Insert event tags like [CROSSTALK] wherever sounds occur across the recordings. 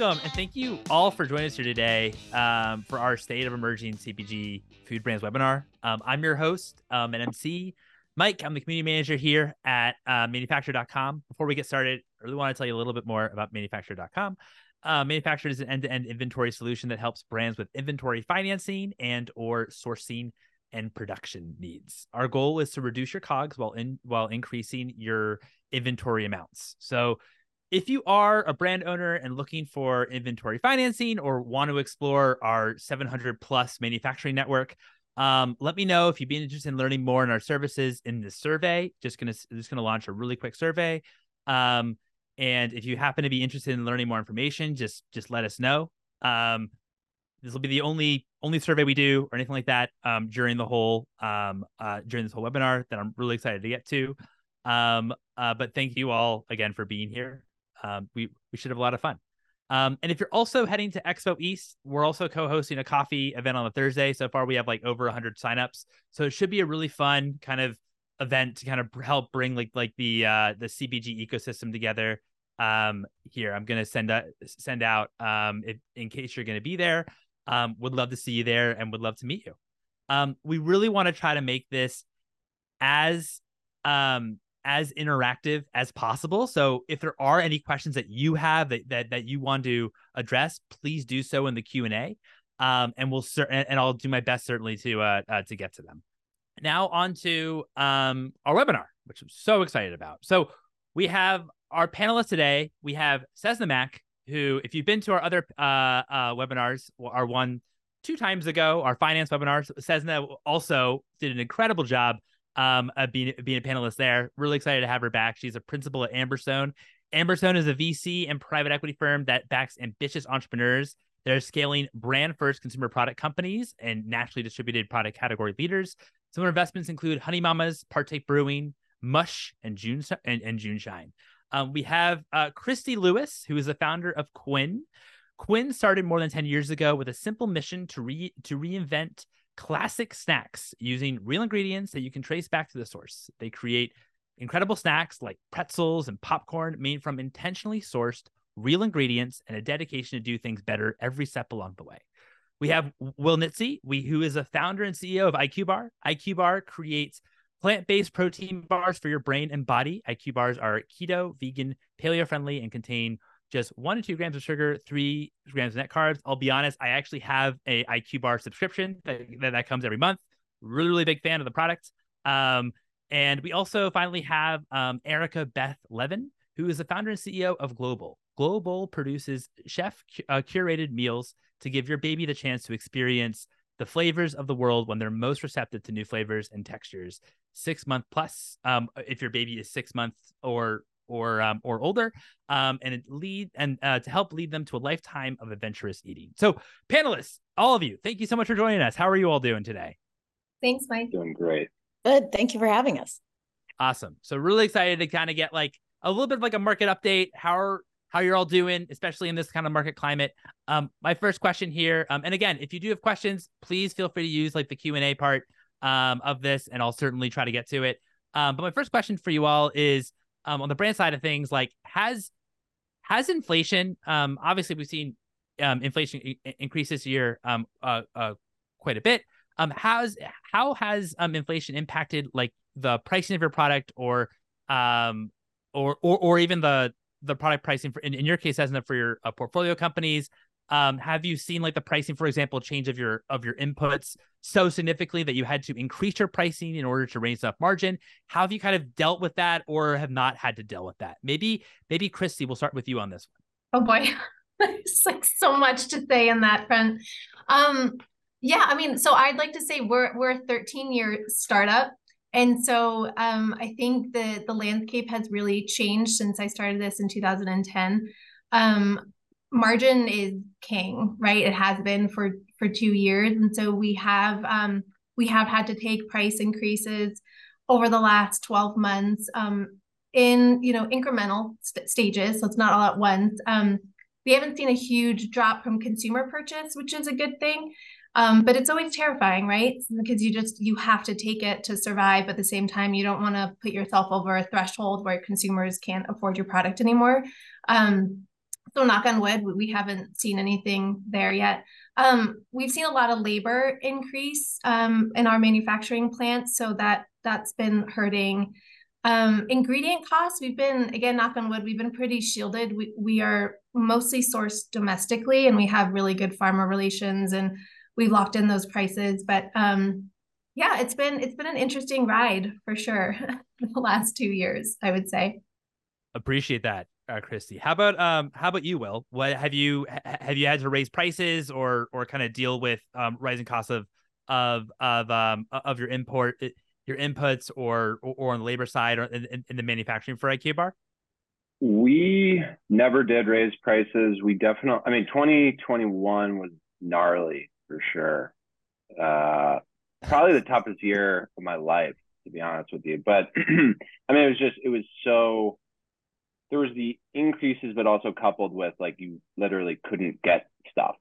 welcome, and thank you all for joining us here today um, for our State of Emerging CPG Food Brands webinar. Um, I'm your host um, and MC, Mike. I'm the community manager here at uh, manufacturer.com. Before we get started, I really want to tell you a little bit more about manufacturer.com. Uh, manufacturer is an end-to-end inventory solution that helps brands with inventory financing and or sourcing and production needs. Our goal is to reduce your cogs while in while increasing your inventory amounts. So if you are a brand owner and looking for inventory financing or want to explore our 700 plus manufacturing network, um, let me know if you'd be interested in learning more in our services in this survey. Just gonna just gonna launch a really quick survey. Um, and if you happen to be interested in learning more information, just just let us know. Um, this will be the only only survey we do or anything like that um, during the whole um, uh, during this whole webinar that I'm really excited to get to. Um, uh, but thank you all again for being here um, we we should have a lot of fun. Um, and if you're also heading to Expo East, we're also co-hosting a coffee event on a Thursday. So far, we have like over 100 signups, so it should be a really fun kind of event to kind of help bring like like the uh, the CPG ecosystem together. Um, here, I'm gonna send a, send out um, if, in case you're gonna be there. Um, would love to see you there and would love to meet you. Um, we really want to try to make this as um as interactive as possible. So if there are any questions that you have that that, that you want to address, please do so in the Q and A, um, and we'll cer- and I'll do my best certainly to uh, uh to get to them. Now on to um our webinar, which I'm so excited about. So we have our panelists today. We have Cessna Mac, who, if you've been to our other uh, uh webinars, our one two times ago, our finance webinars, Cessna also did an incredible job um, uh, being being a panelist there. Really excited to have her back. She's a principal at Amberstone. Amberstone is a VC and private equity firm that backs ambitious entrepreneurs. They're scaling brand first consumer product companies and nationally distributed product category leaders. Some of our investments include Honey Mamas, Partake Brewing, Mush, and June and, and JuneShine. Um, we have uh, Kristy Lewis, who is the founder of Quinn. Quinn started more than 10 years ago with a simple mission to re- to reinvent classic snacks using real ingredients that you can trace back to the source. They create incredible snacks like pretzels and popcorn made from intentionally sourced real ingredients and a dedication to do things better every step along the way. We have Will Nitze, we, who is a founder and CEO of IQBAR. IQ Bar creates plant-based protein bars for your brain and body. IQBARs are keto, vegan, paleo-friendly, and contain just one to two grams of sugar, three grams of net carbs. I'll be honest, I actually have a IQBAR subscription that, that, comes every month. Really, really big fan of the product. Um, and we also finally have um, Erica Bethe Levin, who is the founder and CEO of Globowl. Globowl produces chef uh, curated meals to give your baby the chance to experience the flavors of the world when they're most receptive to new flavors and textures. Six month plus, um, if your baby is six months or or um, or older, um, and lead and uh, to help lead them to a lifetime of adventurous eating. So, panelists, all of you, thank you so much for joining us. How are you all doing today? Thanks, Mike. Doing great. Good. Thank you for having us. Awesome. So, really excited to kind of get like a little bit of like a market update. How are how you're all doing, especially in this kind of market climate. Um, my first question here, um, and again, if you do have questions, please feel free to use like the Q and A part um, of this, and I'll certainly try to get to it. Um, but my first question for you all is, um, on the brand side of things, like has has inflation? Um, obviously we've seen um inflation increase this year um uh, uh quite a bit. Um, how's how has um inflation impacted like the pricing of your product or um or or or even the the product pricing for in, in your case as for your uh, portfolio companies um, have you seen like the pricing, for example, change of your of your inputs so significantly that you had to increase your pricing in order to raise up margin? How have you kind of dealt with that, or have not had to deal with that? Maybe, maybe Kristy, we'll start with you on this one. Oh boy, [LAUGHS] there's like so much to say in that front. Um, yeah, I mean, so I'd like to say we're we're a 13 year startup. And so um, I think the the landscape has really changed since I started this in 2010. Um, margin is king, right? It has been for for two years, and so we have um, we have had to take price increases over the last 12 months um, in you know incremental st- stages, so it's not all at once. Um, we haven't seen a huge drop from consumer purchase, which is a good thing. Um, but it's always terrifying, right? Because you just you have to take it to survive. At the same time, you don't want to put yourself over a threshold where consumers can't afford your product anymore. Um, so knock on wood, we haven't seen anything there yet. Um, we've seen a lot of labor increase um, in our manufacturing plants, so that that's been hurting. Um, ingredient costs, we've been again knock on wood, we've been pretty shielded. We we are mostly sourced domestically, and we have really good farmer relations, and we've locked in those prices. But um, yeah, it's been it's been an interesting ride for sure [LAUGHS] the last two years, I would say. Appreciate that uh, Kristy. How about um how about you, Will? What have you have you had to raise prices or or kind of deal with um rising costs of of of um of your import your inputs or or on the labor side or in, in the manufacturing for IQBAR? We never did raise prices. We definitely I mean 2021 was gnarly for sure. Uh probably the toughest year of my life to be honest with you. But [CLEARS THROAT] I mean it was just it was so there was the increases, but also coupled with like you literally couldn't get stuff,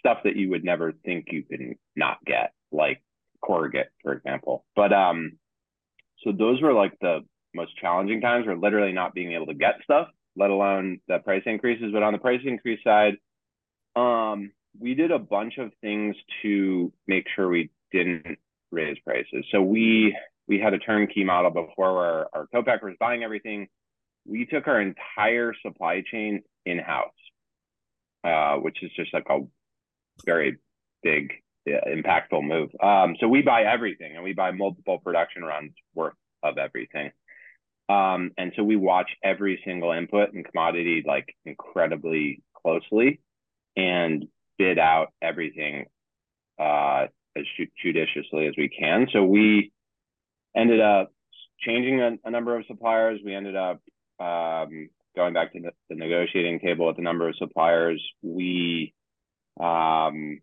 stuff that you would never think you could not get, like corrugate, for example. But um, so those were like the most challenging times, were literally not being able to get stuff, let alone the price increases. But on the price increase side, um, we did a bunch of things to make sure we didn't raise prices. So we we had a turnkey model before where our co-packer was buying everything we took our entire supply chain in house, uh, which is just like a very big, impactful move. Um, so we buy everything and we buy multiple production runs worth of everything. Um, and so we watch every single input and commodity like incredibly closely and bid out everything uh, as judiciously as we can. So we ended up changing a, a number of suppliers. We ended up um, going back to the, the, negotiating table with the number of suppliers, we um,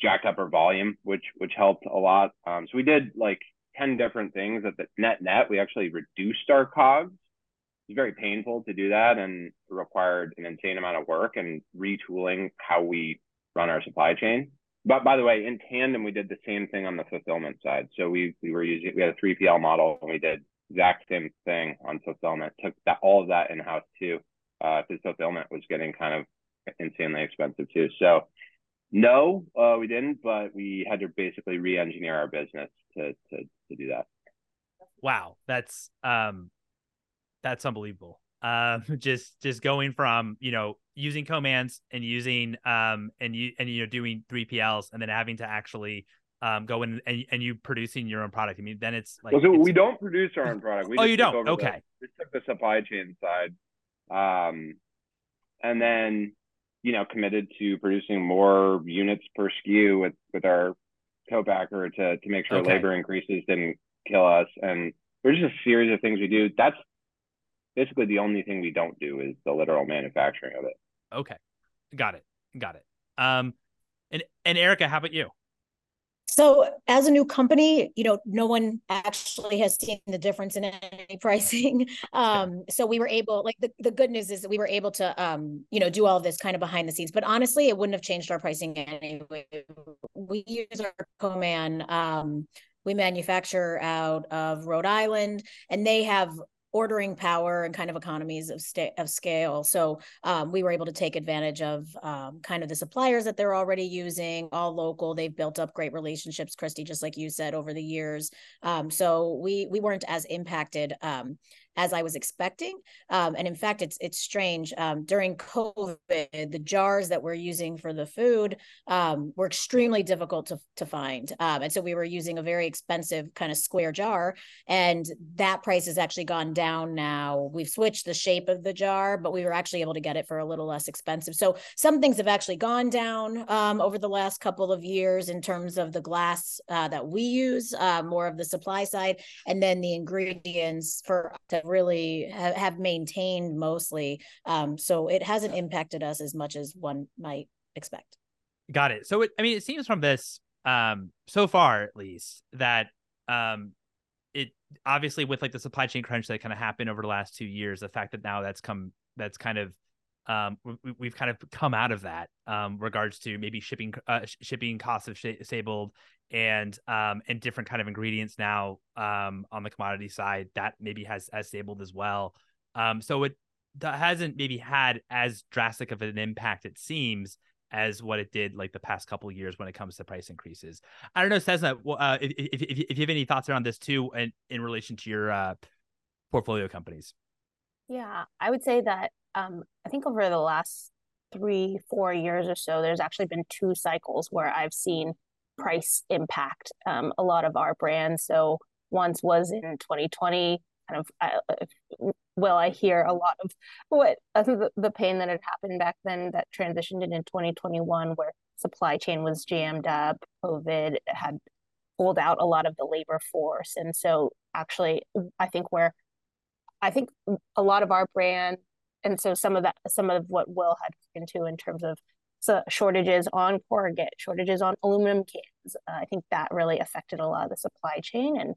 jacked up our volume, which which helped a lot. Um, so we did like ten different things at the net net. We actually reduced our cogs. It was very painful to do that and required an insane amount of work and retooling how we run our supply chain. But by the way, in tandem, we did the same thing on the fulfillment side. So we we were using we had a 3PL model and we did exact same thing on fulfillment. Took that all of that in house too, because uh, fulfillment was getting kind of insanely expensive too. So no, uh, we didn't, but we had to basically re-engineer our business to to to do that. Wow, that's um, that's unbelievable. Um, [LAUGHS] just just going from you know using co-mans and using um and you and you know doing three PLs and then having to actually um, going and, and you producing your own product. I mean, then it's like well, so it's... we don't produce our own product. We oh, you don't? Okay. The, we took the supply chain side, um, and then you know committed to producing more units per SKU with with our co-packer to to make sure okay. labor increases didn't kill us. And there's just a series of things we do. That's basically the only thing we don't do is the literal manufacturing of it. Okay, got it, got it. Um, and and Erica, how about you? So as a new company, you know, no one actually has seen the difference in any [LAUGHS] pricing. Um, so we were able, like the, the good news is that we were able to um, you know, do all this kind of behind the scenes. But honestly, it wouldn't have changed our pricing anyway. We use our co-man um we manufacture out of Rhode Island and they have ordering power and kind of economies of, sta- of scale. So um, we were able to take advantage of um, kind of the suppliers that they're already using, all local. They've built up great relationships, Kristy, just like you said, over the years. Um, so we we weren't as impacted um, as I was expecting. Um, and in fact, it's it's strange. Um, during COVID, the jars that we're using for the food um, were extremely difficult to, to find. Um, and so we were using a very expensive kind of square jar. And that price has actually gone down now. We've switched the shape of the jar, but we were actually able to get it for a little less expensive. So some things have actually gone down um, over the last couple of years in terms of the glass uh, that we use, uh, more of the supply side, and then the ingredients for to really ha- have maintained mostly. Um, so it hasn't impacted us as much as one might expect. Got it. So it, I mean, it seems from this, um, so far at least, that um, it obviously with like the supply chain crunch that kind of happened over the last two years, the fact that now that's come, that's kind of um, we, have kind of come out of that um, regards to maybe shipping uh, shipping costs have sh- and um and different kind of ingredients now um on the commodity side that maybe has has stabled as well um so it hasn't maybe had as drastic of an impact it seems as what it did like the past couple years when it comes to price increases. I don't know, Cessna, uh, if, if, if, if you have any thoughts around this too, and in, in relation to your uh, portfolio companies. Yeah, I would say that um, I think over the last three, four years or so, there's actually been two cycles where I've seen price impact um, a lot of our brands. So once was in 2020, kind of, uh, well, I hear a lot of what uh, the, the pain that had happened back then that transitioned in 2021, where supply chain was jammed up, COVID had pulled out a lot of the labor force. And so actually, I think where I think a lot of our brand, and so some of that, some of what Will had into in terms of so shortages on corrugate, shortages on aluminum cans. Uh, I think that really affected a lot of the supply chain and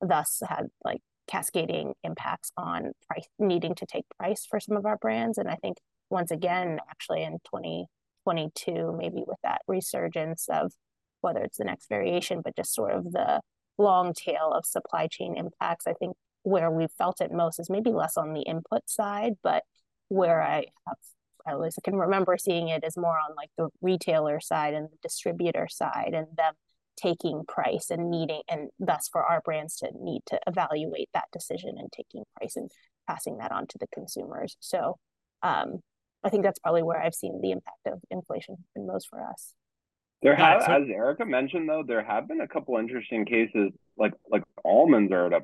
thus had like cascading impacts on price needing to take price for some of our brands. And I think once again, actually in 2022, maybe with that resurgence of whether it's the next variation, but just sort of the long tail of supply chain impacts, I think where we felt it most is maybe less on the input side, but where I have at least I can remember seeing it as more on like the retailer side and the distributor side and them taking price and needing and thus for our brands to need to evaluate that decision and taking price and passing that on to the consumers. So um, I think that's probably where I've seen the impact of inflation in most for us. There have, as Erica mentioned, though, there have been a couple interesting cases, like like almonds are at a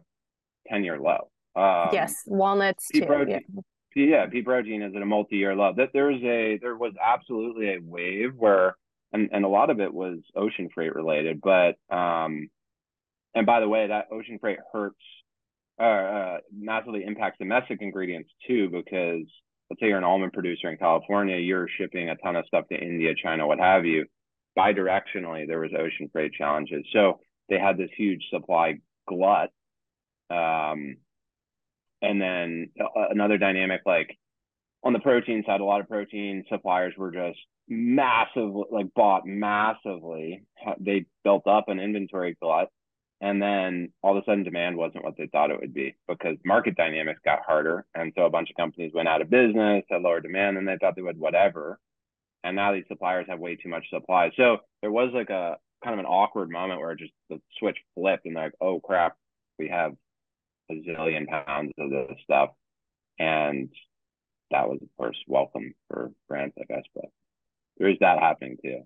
ten year low. Um, yes, walnuts too. Protein, yeah. Yeah, pea protein is at a multi year low. That there's a there was absolutely a wave where and and a lot of it was ocean freight related, but um, and by the way, that ocean freight hurts uh, uh, massively impacts domestic ingredients too because let's say you're an almond producer in California, you're shipping a ton of stuff to India, China, what have you. Bidirectionally, there was ocean freight challenges, so they had this huge supply glut um, and then uh, another dynamic, like on the protein side, a lot of protein suppliers were just massive, like bought massively. They built up an inventory glut. And then all of a sudden, demand wasn't what they thought it would be because market dynamics got harder. And so a bunch of companies went out of business, had lower demand than they thought they would, whatever. And now these suppliers have way too much supply. So there was like a kind of an awkward moment where just the switch flipped and like, oh crap, we have a zillion pounds of this stuff. And that was, of course, welcome for brands like us, but there is that happening too.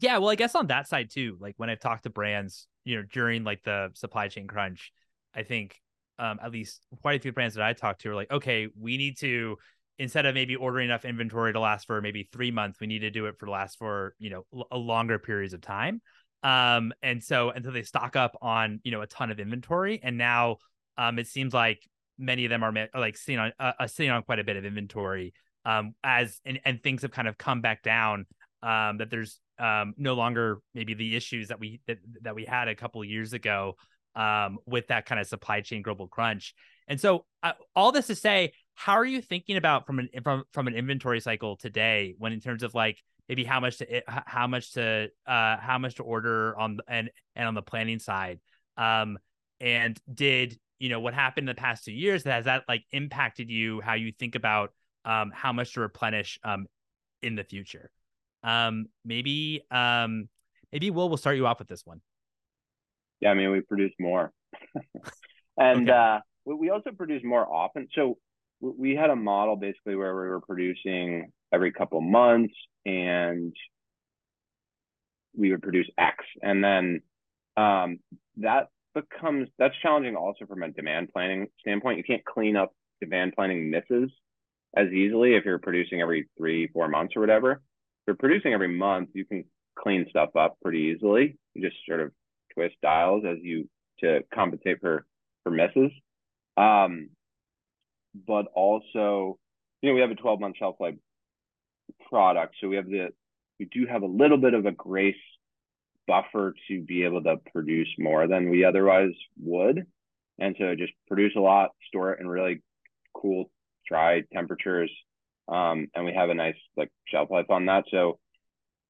Yeah, well, I guess on that side too, like when I've talked to brands, you know, during like the supply chain crunch, I think um, at least quite a few brands that I talked to are like, okay, we need to instead of maybe ordering enough inventory to last for maybe three months, we need to do it for last for you know a longer periods of time. Um, and so until they stock up on you know a ton of inventory, and now um, it seems like many of them are, are like sitting on uh, uh, sitting on quite a bit of inventory. Um, as and, and things have kind of come back down. Um, that there's um no longer maybe the issues that we that, that we had a couple years ago um with that kind of supply chain global crunch. And so uh, all this to say, how are you thinking about from an from from an inventory cycle today when in terms of like maybe how much to how much to uh how much to order on and and on the planning side um and did you know what happened in the past two years has that like impacted you how you think about um how much to replenish um in the future? Um maybe um maybe will will start you off with this one. Yeah i mean we produce more. [LAUGHS] And okay. uh we also produce more often. So we had a model basically where we were producing every couple months and we would produce x. And then um that becomes that's challenging also from a demand planning standpoint. You can't clean up demand planning misses as easily if you're producing every three, four months or whatever. If you're producing every month, you can clean stuff up pretty easily. You just sort of twist dials as you to compensate for for misses. Um, but also, you know, we have a 12 month shelf life product, so we have the we do have a little bit of a grace buffer to be able to produce more than we otherwise would. And so just produce a lot, store it in really cool, dry temperatures. Um, and we have a nice like shelf life on that. So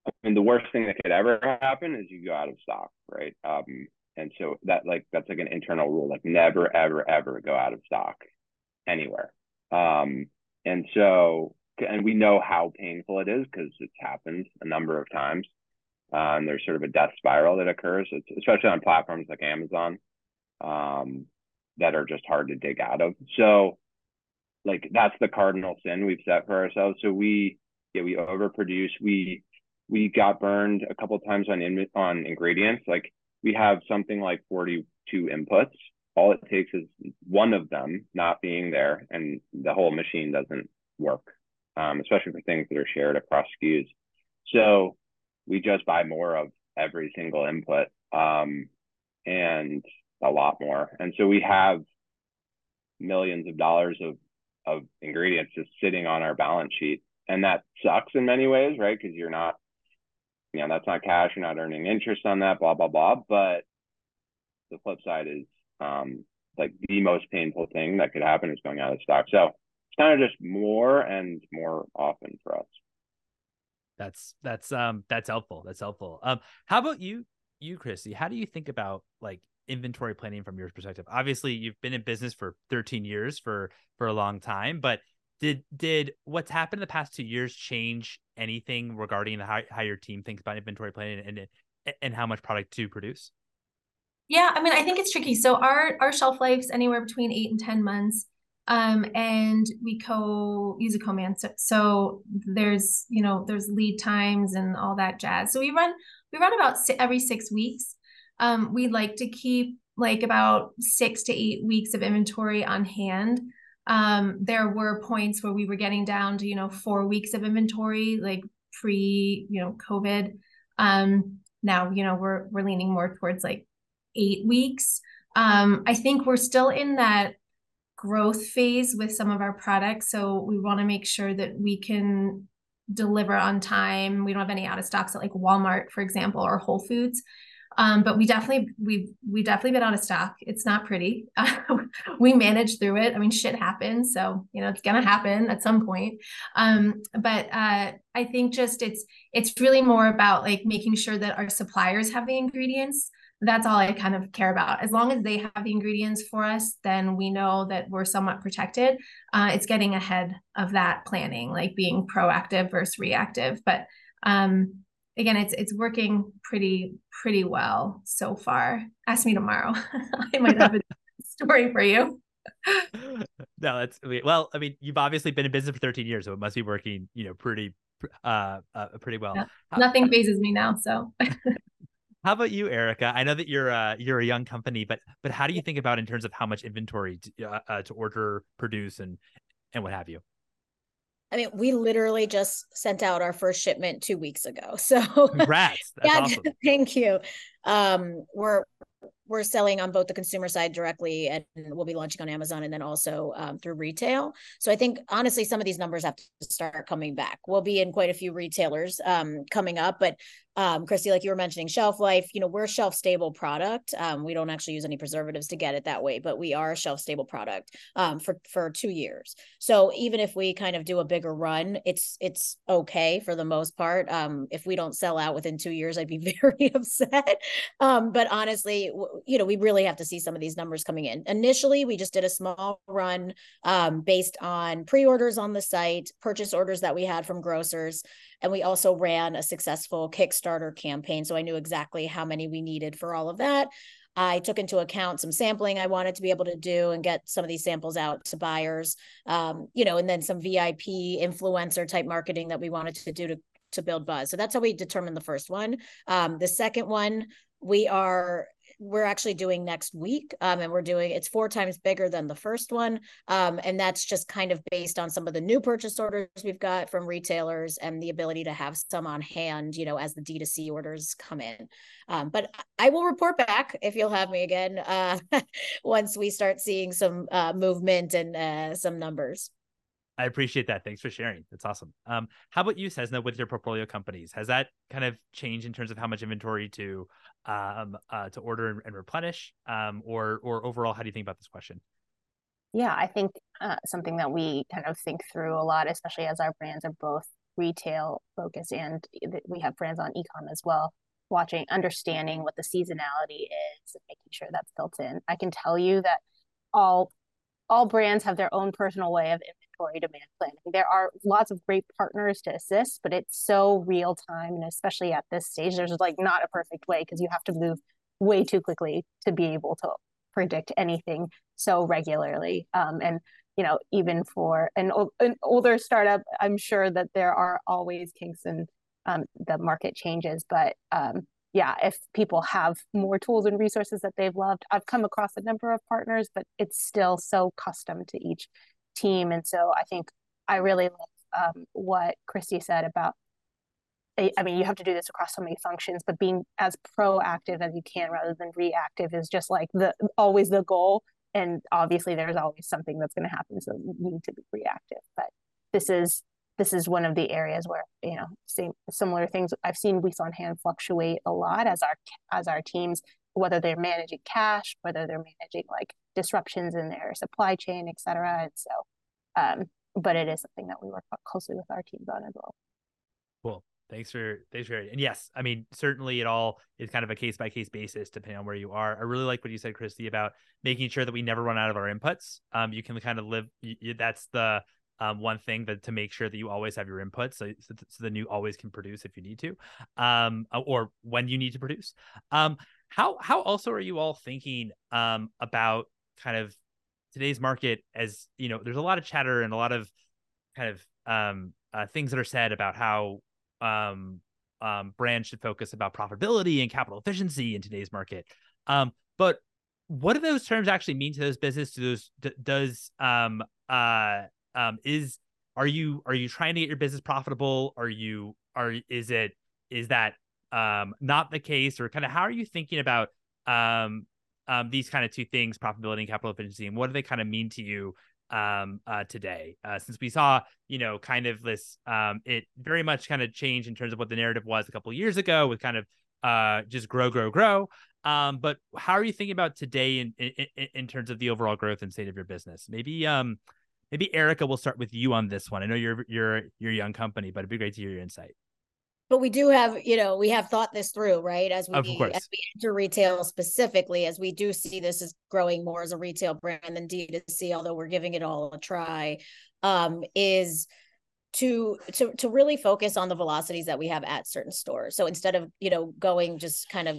I mean the worst thing that could ever happen is you go out of stock, right? Um, and so that like that's like an internal rule, like never, ever, ever go out of stock anywhere. Um, and so and we know how painful it is because it's happened a number of times. Uh, and there's sort of a death spiral that occurs, it's, especially on platforms like Amazon, um, that are just hard to dig out of. So, like that's the cardinal sin we've set for ourselves. So we, yeah, we overproduce. We we got burned a couple times on in, on ingredients. Like we have something like 42 inputs. All it takes is one of them not being there, and the whole machine doesn't work um, especially for things that are shared across SKUs. So we just buy more of every single input um, and a lot more. And so we have millions of dollars of, of ingredients just sitting on our balance sheet. And that sucks in many ways, right? Because you're not, you know, that's not cash, you're not earning interest on that, blah, blah, blah. But the flip side is um, like the most painful thing that could happen is going out of stock. So it's kind of just more and more often for us. That's that's um that's helpful. That's helpful. Um, how about you, you Kristy? How do you think about like inventory planning from your perspective? Obviously, you've been in business for 13 years for for a long time, but did did what's happened in the past two years change anything regarding how, how your team thinks about inventory planning and and how much product to produce? Yeah, I mean, I think it's tricky. So our our shelf life's anywhere between eight and ten months um, and we co use a co-man. So, so, there's you know there's lead times and all that jazz. So we run we run about every six weeks. Um, we like to keep like about six to eight weeks of inventory on hand. Um, there were points where we were getting down to you know four weeks of inventory, like pre you know COVID. Um, now you know we're we're leaning more towards like eight weeks. Um, I think we're still in that growth phase with some of our products. So we want to make sure that we can deliver on time. We don't have any out of stocks at like Walmart, for example, or Whole Foods. Um, but we definitely we've we definitely been out of stock. It's not pretty. [LAUGHS] we manage through it. I mean, shit happens, so you know it's gonna happen at some point. Um, but uh, I think just it's it's really more about like making sure that our suppliers have the ingredients that's all I kind of care about. As long as they have the ingredients for us, then we know that we're somewhat protected. Uh, it's getting ahead of that planning, like being proactive versus reactive. But um, again, it's it's working pretty pretty well so far. Ask me tomorrow. [LAUGHS] I might have a [LAUGHS] story for you. [LAUGHS] no, that's well. I mean, you've obviously been in business for 13 years, so it must be working, you know, pretty uh, uh pretty well. Yeah. Nothing phases me now, so. How about you, Erica? I know that you're uh, you're a young company, but but how do you think about in terms of how much inventory to, uh, uh, to order, produce, and and what have you? I mean, we literally just sent out our first shipment two weeks ago. [LAUGHS] So congrats. That's yeah, awesome. [LAUGHS] thank you. Um, we're we're selling on both the consumer side directly and we'll be launching on Amazon and then also um, through retail. So I think honestly, some of these numbers have to start coming back. We'll be in quite a few retailers um, coming up, but um, Kristy, like you were mentioning, shelf life, you know, we're a shelf stable product. Um, we don't actually use any preservatives to get it that way, but we are a shelf stable product um, for for two years. So even if we kind of do a bigger run, it's it's okay for the most part. Um, if we don't sell out within two years, I'd be [LAUGHS] very upset. Um, but honestly, you know, we really have to see some of these numbers coming in. Initially, we just did a small run um, based on pre-orders on the site, purchase orders that we had from grocers, and we also ran a successful Kickstarter campaign. So I knew exactly how many we needed for all of that. I took into account some sampling I wanted to be able to do and get some of these samples out to buyers, um, you know, and then some VIP influencer type marketing that we wanted to do to to build buzz. So that's how we determined the first one. Um, the second one, we are we're actually doing next week. Um, and we're doing it's four times bigger than the first one. Um, and that's just kind of based on some of the new purchase orders we've got from retailers and the ability to have some on hand, you know, as the D2C orders come in. Um, but I will report back if you'll have me again uh, [LAUGHS] once we start seeing some uh, movement and uh, some numbers. I appreciate that. Thanks for sharing. That's awesome. Um, how about you, Cessna, with your portfolio companies? Has that kind of changed in terms of how much inventory to um, uh, to order and replenish, um, or or overall, how do you think about this question? Yeah, I think uh, something that we kind of think through a lot, especially as our brands are both retail focused and we have brands on ecom as well. Watching, understanding what the seasonality is, and making sure that's built in. I can tell you that all all brands have their own personal way of demand planning. There are lots of great partners to assist, but it's so real time. And especially at this stage, there's like not a perfect way because you have to move way too quickly to be able to predict anything so regularly. Um, and you know, even for an, an older startup, I'm sure that there are always kinks and um, the market changes. But um, yeah, if people have more tools and resources that they've loved, I've come across a number of partners, but it's still so custom to each team. And so I think I really love um, what Kristy said about I mean, you have to do this across so many functions, but being as proactive as you can rather than reactive is just like the always the goal. And obviously, there's always something that's going to happen, so you need to be reactive. But this is this is one of the areas where you know same similar things I've seen weeks on hand fluctuate a lot as our as our teams whether they're managing cash, whether they're managing like disruptions in their supply chain, et cetera. And so, um, but it is something that we work closely with our teams on as well. Cool. Thanks for thanks for and yes, I mean certainly it all is kind of a case by case basis depending on where you are. I really like what you said, Kristy, about making sure that we never run out of our inputs. Um, you can kind of live. You, that's the um, one thing that to make sure that you always have your inputs, so so, so then you always can produce if you need to, um, or when you need to produce. Um, how how also are you all thinking um about kind of today's market as you know? There's a lot of chatter and a lot of kind of um uh, things that are said about how um, um, brands should focus about profitability and capital efficiency in today's market. Um, but what do those terms actually mean to those businesses To those d- does um uh um is are you are you trying to get your business profitable? Are you are is it is that not the case or kind of how are you thinking about um these kind of two things profitability and capital efficiency and what do they kind of mean to you um uh today? Uh since we saw you know kind of this um it very much kind of changed in terms of what the narrative was a couple years ago with kind of uh just grow grow grow. Um but how are you thinking about today in, in in terms of the overall growth and state of your business? Maybe um maybe erica will start with you on this one. I know you're you're you're a young company but it'd be great to hear your insight but we do have you know we have thought this through right? As we as we enter retail specifically as we do see this as growing more as a retail brand than d2c although we're giving it all a try um is to to to really focus on the velocities that we have at certain stores. So instead of you know going just kind of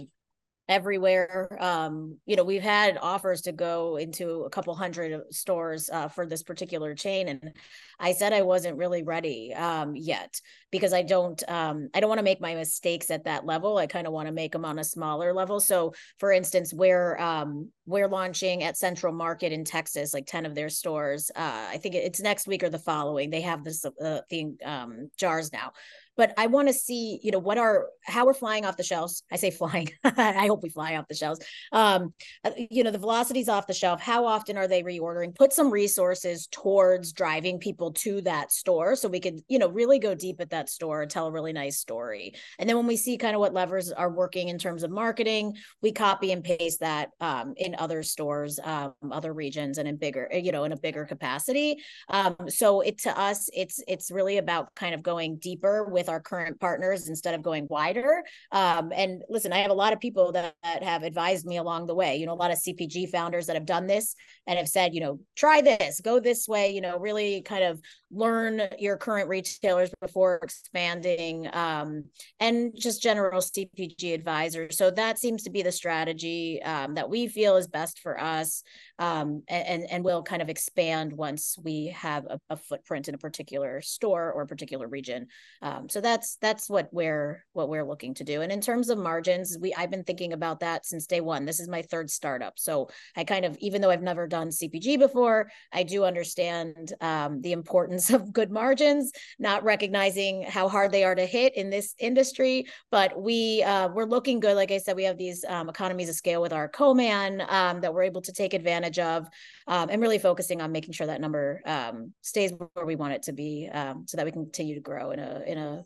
everywhere. Um, you know, we've had offers to go into a couple hundred stores uh, for this particular chain, and I said I wasn't really ready um, yet because I don't um, I don't want to make my mistakes at that level. I kind of want to make them on a smaller level. So, for instance, we're um, we're launching at Central Market in Texas, like ten of their stores. Uh, I think it's next week or the following. They have this uh, um, jars now but I want to see, you know, what are how we're flying off the shelves. I say flying. [LAUGHS] I hope we fly off the shelves. Um, uh, you know, the velocities off the shelf. How often are they reordering? Put some resources towards driving people to that store so we could, you know, really go deep at that store and tell a really nice story. And then when we see kind of what levers are working in terms of marketing, we copy and paste that um, in other stores, um, other regions, and in bigger, you know, in a bigger capacity. Um, so it to us, it's it's really about kind of going deeper with our current partners instead of going wider. Um, and listen, I have a lot of people that, that have advised me along the way, you know, a lot of CPG founders that have done this and have said, you know, try this, go this way, you know, really kind of learn your current retailers before expanding um, and just general CPG advisors. So that seems to be the strategy um, that we feel is best for us um, and, and will kind of expand once we have a, a, footprint in a particular store or a particular region. Um, so that's that's what we're what we're looking to do. And in terms of margins, we I've been thinking about that since day one. This is my third startup, so I kind of even though I've never done CPG before, I do understand um, the importance [LAUGHS] of good margins. Not recognizing how hard they are to hit in this industry, but we uh, we're looking good. Like I said, we have these um, economies of scale with our co-man um, that we're able to take advantage of, um, and really focusing on making sure that number um, stays where we want it to be, um, so that we can continue to grow in a in a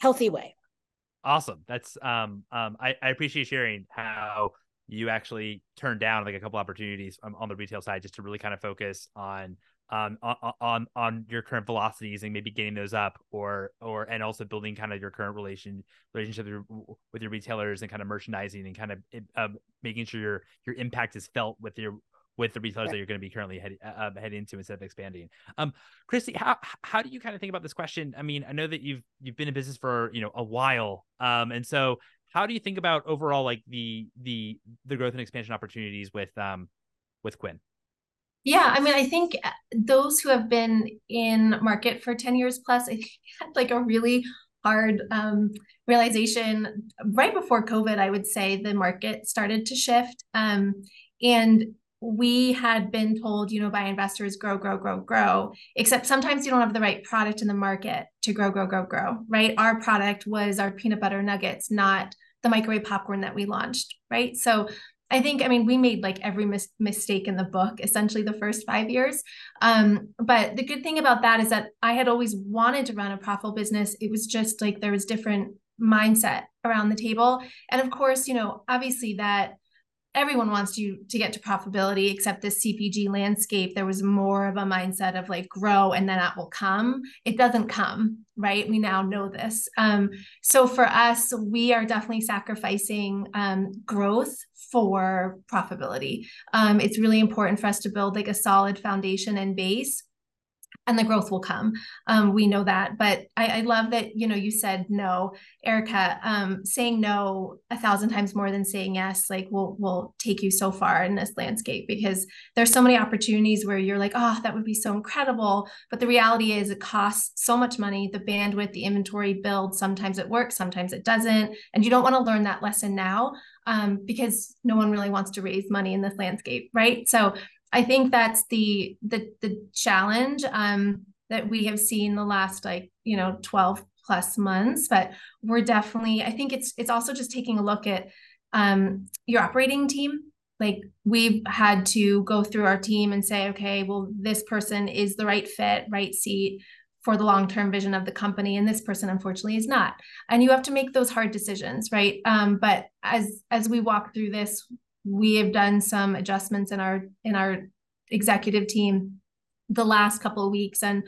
healthy way. Awesome. That's um um I, I appreciate sharing how you actually turned down like a couple opportunities on, on the retail side just to really kind of focus on um on, on on your current velocities and maybe getting those up or or and also building kind of your current relation relationship with your, with your retailers and kind of merchandising and kind of uh, making sure your your impact is felt with your with the retailers right. that you're going to be currently head, uh, head into instead of expanding. Um, Kristy, how how do you kind of think about this question? I mean, I know that you've you've been in business for you know a while, um, and so how do you think about overall like the the the growth and expansion opportunities with um with Quinn? Yeah, I mean, I think uh, those who have been in market for 10 years plus, I [LAUGHS] had like a really hard um, realization right before COVID, I would say the market started to shift. Um, and we had been told, you know, by investors, grow, grow, grow, grow, except sometimes you don't have the right product in the market to grow, grow, grow, grow, right? Our product was our peanut butter nuggets, not the microwave popcorn that we launched, right? So I think, I mean, we made like every mis- mistake in the book, essentially the first five years. Um, but the good thing about that is that I had always wanted to run a profitable business. It was just like there was different mindset around the table. And of course, you know, obviously that everyone wants you to get to profitability except this cpg landscape there was more of a mindset of like grow and then that will come. It doesn't come right? We now know this. Um, so for us we are definitely sacrificing um, growth for profitability. Um, it's really important for us to build like a solid foundation and base and the growth will come. Um, we know that, but I, I, love that you know you said no, Erica. Um, saying no a thousand times more than saying yes, like will will take you so far in this landscape because there's so many opportunities where you're like, oh, that would be so incredible, but the reality is it costs so much money. The bandwidth, the inventory build. Sometimes it works, sometimes it doesn't, and you don't want to learn that lesson now um, because no one really wants to raise money in this landscape, right? So I think that's the the the challenge um, that we have seen the last like you know 12 plus months but we're definitely i think it's it's also just taking a look at um, your operating team. Like we've had to go through our team and say okay well this person is the right fit right seat for the long-term vision of the company and this person unfortunately is not. And you have to make those hard decisions right? Um, but as as we walk through this we have done some adjustments in our in our executive team the last couple of weeks and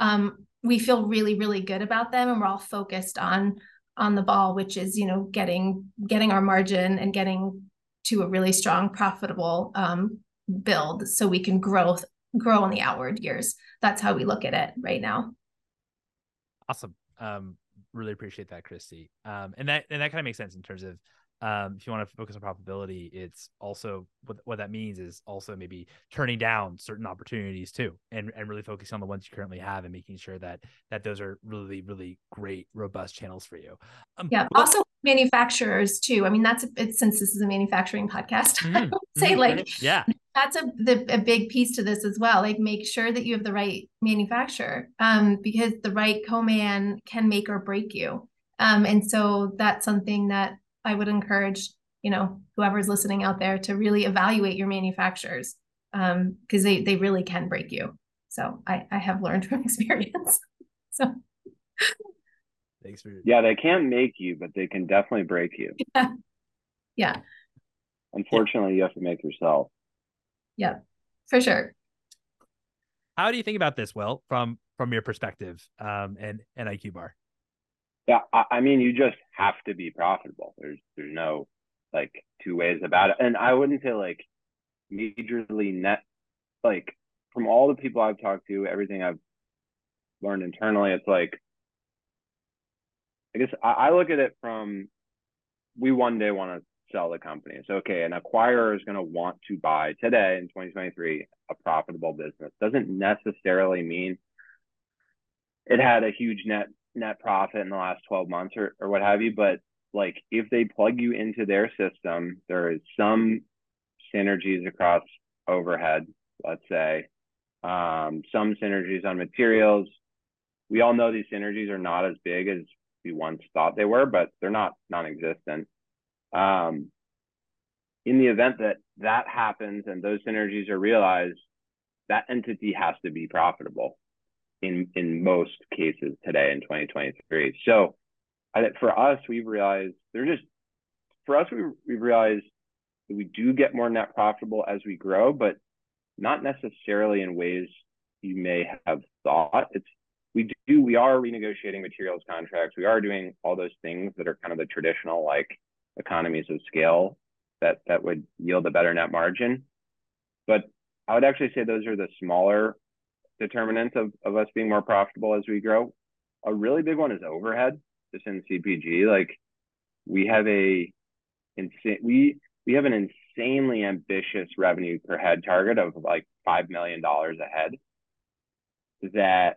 um, we feel really really good about them and we're all focused on on the ball which is you know getting getting our margin and getting to a really strong profitable um, build so we can grow grow in the outward years. That's how we look at it right now. Awesome. Um really appreciate that Kristy. Um and that and that kind of makes sense in terms of um, if you want to focus on profitability, it's also what, what that means is also maybe turning down certain opportunities too, and and really focusing on the ones you currently have and making sure that that those are really really great robust channels for you. Um, yeah. Also manufacturers too. I mean, that's it's since this is a manufacturing podcast. [LAUGHS] Mm-hmm. I would say mm-hmm. like yeah, that's a the, a big piece to this as well. Like make sure that you have the right manufacturer, um, because the right co-man can make or break you. Um, and so that's something that I would encourage, you know, whoever's listening out there to really evaluate your manufacturers because um, they they really can break you. So I I have learned [LAUGHS] from experience. so thanks for yeah, they can't make you, but they can definitely break you. Yeah. Yeah. Unfortunately, yeah. you have to make yourself. Yeah, for sure. How do you think about this, Will, from from your perspective, um, and and IQBAR? Yeah, I, I mean, you just have to be profitable. There's there's no like two ways about it. And I wouldn't say like majorly net like from all the people I've talked to, everything I've learned internally, it's like I guess I, I look at it from we one day want to sell the company. So okay, an acquirer is going to want to buy today in 2023 a profitable business. Doesn't necessarily mean it had a huge net net profit in the last 12 months or, or what have you. But like if they plug you into their system, there is some synergies across overhead, let's say, um, some synergies on materials. We all know these synergies are not as big as we once thought they were, but they're not non-existent. Um, in the event that that happens and those synergies are realized, that entity has to be profitable in in most cases today in 2023. So I for us, we've realized they're just for us we we've realized that we do get more net profitable as we grow, but not necessarily in ways you may have thought. It's we do we are renegotiating materials contracts. We are doing all those things that are kind of the traditional like economies of scale that that would yield a better net margin. But I would actually say those are the smaller determinants of, of us being more profitable as we grow. A really big one is overhead, just in CPG. Like we have a insane we we have an insanely ambitious revenue per head target of like five million dollars a head. That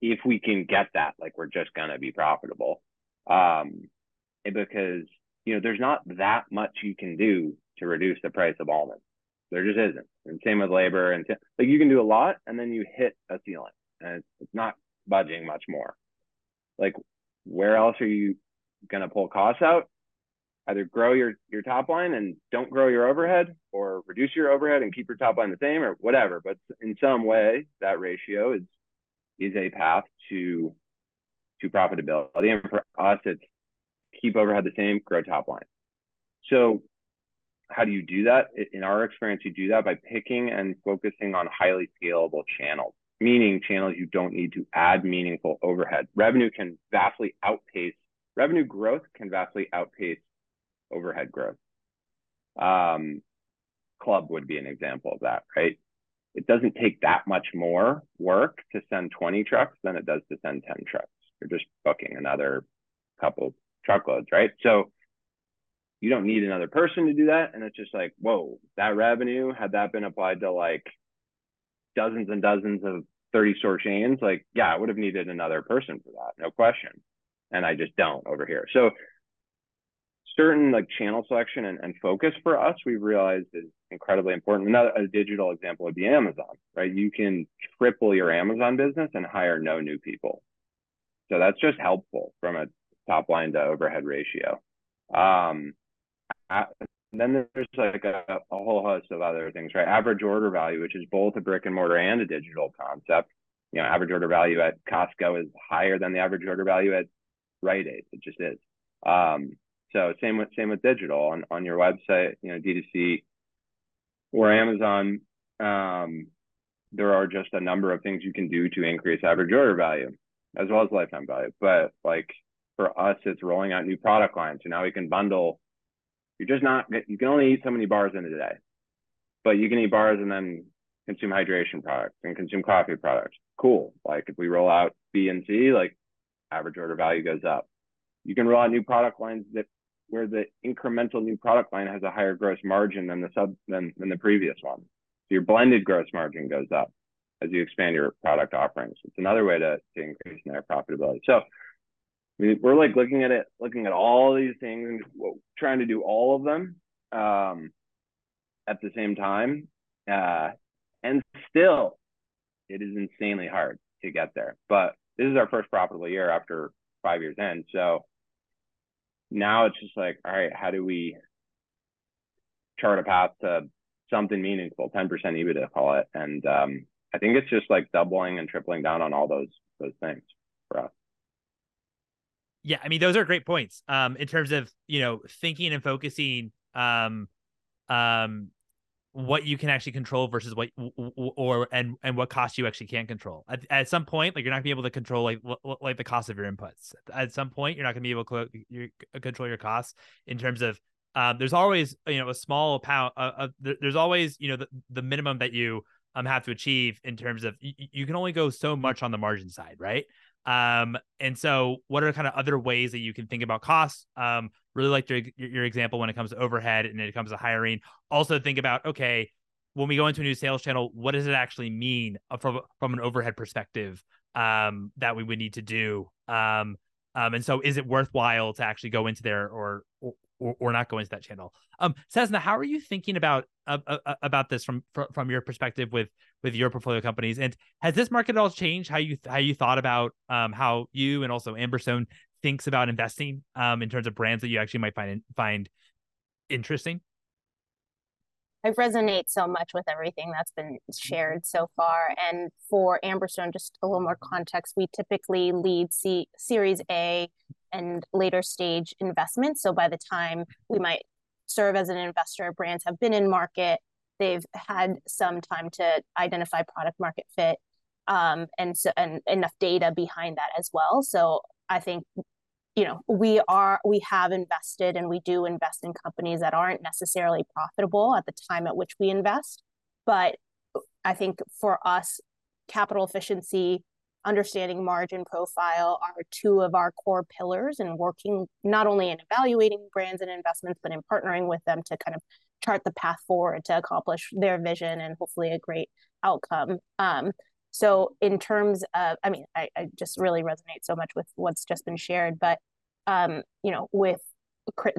if we can get that, like we're just gonna be profitable. Um, because you know there's not that much you can do to reduce the price of almonds. There just isn't. And same with labor and like you can do a lot and then you hit a ceiling and it's, it's not budging much more. Like where else are you gonna pull costs out? Either grow your your top line and don't grow your overhead, or reduce your overhead and keep your top line the same, or whatever. But in some way, that ratio is is a path to to profitability. And for us, it's keep overhead the same, grow top line. So how do you do that? In our experience, you do that by picking and focusing on highly scalable channels, meaning channels you don't need to add meaningful overhead. Revenue can vastly outpace, revenue growth can vastly outpace overhead growth. Um, club would be an example of that, right? It doesn't take that much more work to send 20 trucks than it does to send 10 trucks. You're just booking another couple truckloads, right? So you don't need another person to do that. And it's just like, whoa, that revenue, had that been applied to like dozens and dozens of 30 store chains, like, yeah, I would have needed another person for that, no question. And I just don't over here. So certain like channel selection and, and focus for us, we've realized is incredibly important. Another a digital example would be Amazon, right? You can triple your Amazon business and hire no new people. So that's just helpful from a top line to overhead ratio. Um, then there's like a, a, whole host of other things, right? Average order value, which is both a brick and mortar and a digital concept. You know, average order value at Costco is higher than the average order value at Rite Aid. It just is. Um, so same with same with digital on on your website, you know, D2C or Amazon. Um, there are just a number of things you can do to increase average order value as well as lifetime value. But like for us, it's rolling out new product lines. So now we can bundle. You're just not. You can only eat so many bars in a day, but you can eat bars and then consume hydration products and consume coffee products. Cool. Like if we roll out B and C, like average order value goes up. You can roll out new product lines that where the incremental new product line has a higher gross margin than the sub than, than the previous one. So your blended gross margin goes up as you expand your product offerings. It's another way to, to increase net profitability. So we, we're like looking at it, looking at all these things, trying to do all of them um, at the same time. Uh, and still, it is insanely hard to get there. But this is our first profitable year after five years in. So now it's just like, all right, how do we chart a path to something meaningful, 10% EBITDA, call it. And um, I think it's just like doubling and tripling down on all those those things for us. Yeah, I mean those are great points. Um, in terms of you know thinking and focusing, um, um, what you can actually control versus what or and and what cost you actually can't control. At, at some point, like you're not gonna be able to control like like the cost of your inputs. At some point, you're not gonna be able to control your costs in terms of um, there's always you know a small pound. Uh, uh, there's always you know the, the minimum that you um have to achieve in terms of you, you can only go so much on the margin side, right? Um, and so what are kind of other ways that you can think about costs? Um, really like your, your example when it comes to overhead and it comes to hiring. Also think about, okay, when we go into a new sales channel, what does it actually mean uh, from, from an overhead perspective um, that we would need to do? Um, um, and so is it worthwhile to actually go into there or, or, or not go into that channel? Um, Cessna, how are you thinking about uh, uh, about this from, from from your perspective with with your portfolio companies? And has this market at all changed how you how you thought about um, how you and also Amberstone thinks about investing um, in terms of brands that you actually might find find interesting? I resonate so much with everything that's been shared so far. And for Amberstone, just a little more context, we typically lead C- Series A and later stage investments. So by the time we might serve as an investor, brands have been in market, they've had some time to identify product market fit, um, and so and enough data behind that as well. So I think you know, we are we have invested and we do invest in companies that aren't necessarily profitable at the time at which we invest. But I think for us, capital efficiency, understanding margin profile are two of our core pillars and working not only in evaluating brands and investments, but in partnering with them to kind of chart the path forward to accomplish their vision and hopefully a great outcome. Um, so in terms of, I mean, I, I just really resonate so much with what's just been shared, but um, you know, with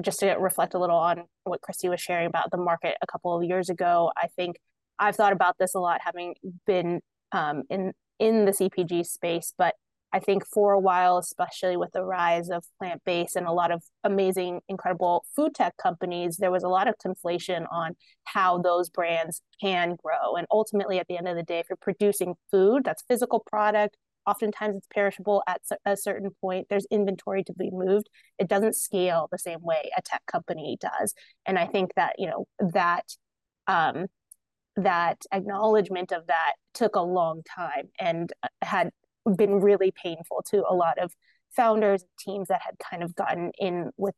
just to reflect a little on what Kristy was sharing about the market a couple of years ago, I think I've thought about this a lot, having been um, in in the CPG space, but I think for a while, especially with the rise of plant based and a lot of amazing, incredible food tech companies, there was a lot of conflation on how those brands can grow. And ultimately, at the end of the day, if you're producing food, that's physical product. Oftentimes it's perishable at a certain point. There's inventory to be moved. It doesn't scale the same way a tech company does. And I think that, you know, that um, that acknowledgement of that took a long time and uh, had been really painful to a lot of founders teams that had kind of gotten in with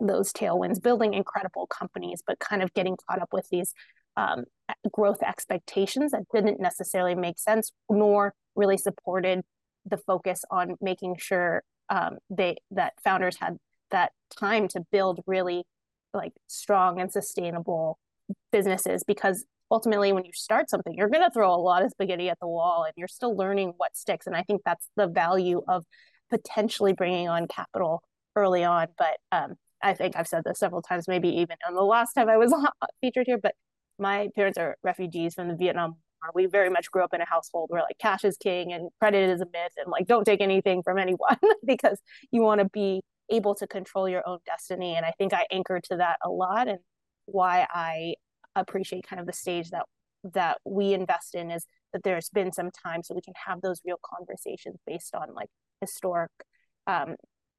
those tailwinds, building incredible companies, but kind of getting caught up with these um, growth expectations that didn't necessarily make sense, nor really supported the focus on making sure um, they that founders had that time to build really like strong and sustainable businesses because ultimately when you start something you're going to throw a lot of spaghetti at the wall and you're still learning what sticks and i think that's the value of potentially bringing on capital early on but um, i think i've said this several times maybe even on the last time i was [LAUGHS] featured here but my parents are refugees from the vietnam war. We very much grew up in a household where like cash is king and credit is a myth and like don't take anything from anyone [LAUGHS] because you want to be able to control your own destiny and i think i anchor to that a lot and why i appreciate kind of the stage that that we invest in is that there's been some time so we can have those real conversations based on like historic um,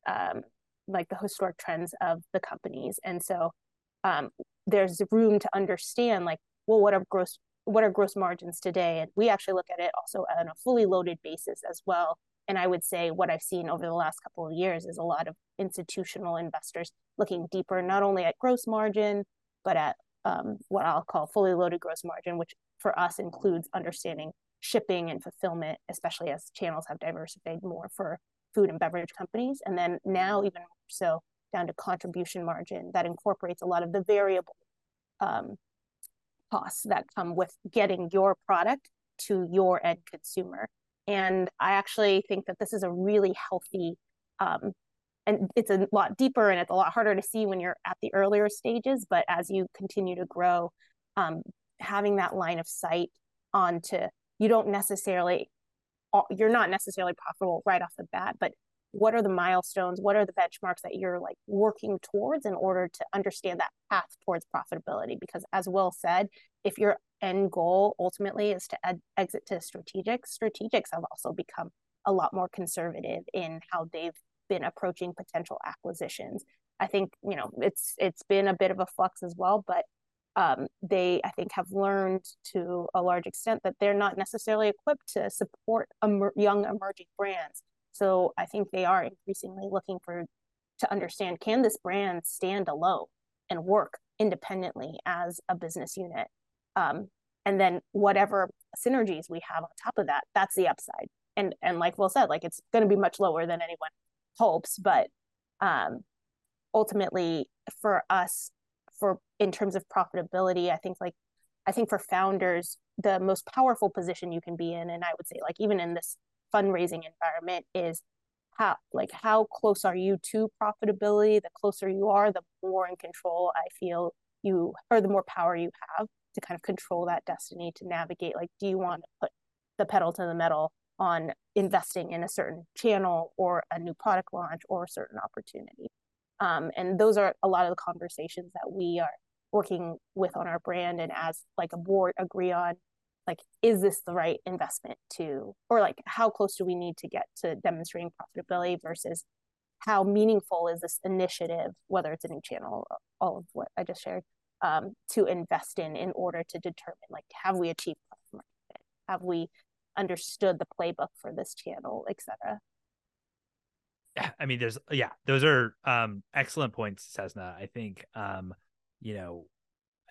um, like the historic trends of the companies. And so um, there's room to understand like well what are gross what are gross margins today? And we actually look at it also on a fully loaded basis as well. And i would say what i've seen over the last couple of years is a lot of institutional investors looking deeper not only at gross margin but at um, what I'll call fully loaded gross margin, which for us includes understanding shipping and fulfillment, especially as channels have diversified more for food and beverage companies. And then now, even so, down to contribution margin that incorporates a lot of the variable um, costs that come with getting your product to your end consumer. And I actually think that this is a really healthy um, and it's a lot deeper and it's a lot harder to see when you're at the earlier stages but as you continue to grow um, having that line of sight onto you don't necessarily you're not necessarily profitable right off the bat but what are the milestones? What are the benchmarks that you're like working towards in order to understand that path towards profitability? Because as will said if your end goal ultimately is to ed- exit to strategics strategics have also become a lot more conservative in how they've been approaching potential acquisitions. I think you know it's it's been a bit of a flux as well, but um, they I think have learned to a large extent that they're not necessarily equipped to support emer- young emerging brands. So I think they are increasingly looking for to understand can this brand stand alone and work independently as a business unit, um, and then whatever synergies we have on top of that, that's the upside. And and like Will said, like it's going to be much lower than anyone hopes but um ultimately for us for in terms of profitability i think like i think for founders the most powerful position you can be in and i would say like even in this fundraising environment is how like how close are you to profitability? The closer you are the more in control i feel you or the more power you have to kind of control that destiny to navigate like do you want to put the pedal to the metal on investing in a certain channel or a new product launch or a certain opportunity. Um, and those are a lot of the conversations that we are working with on our brand and as like a board agree on like is this the right investment to or like how close do we need to get to demonstrating profitability versus how meaningful is this initiative whether it's a new channel all of what i just shared um, to invest in in order to determine like have we achieved have we understood the playbook for this channel, etc. I mean, there's yeah, those are um excellent points, Cessna. I think um, you know,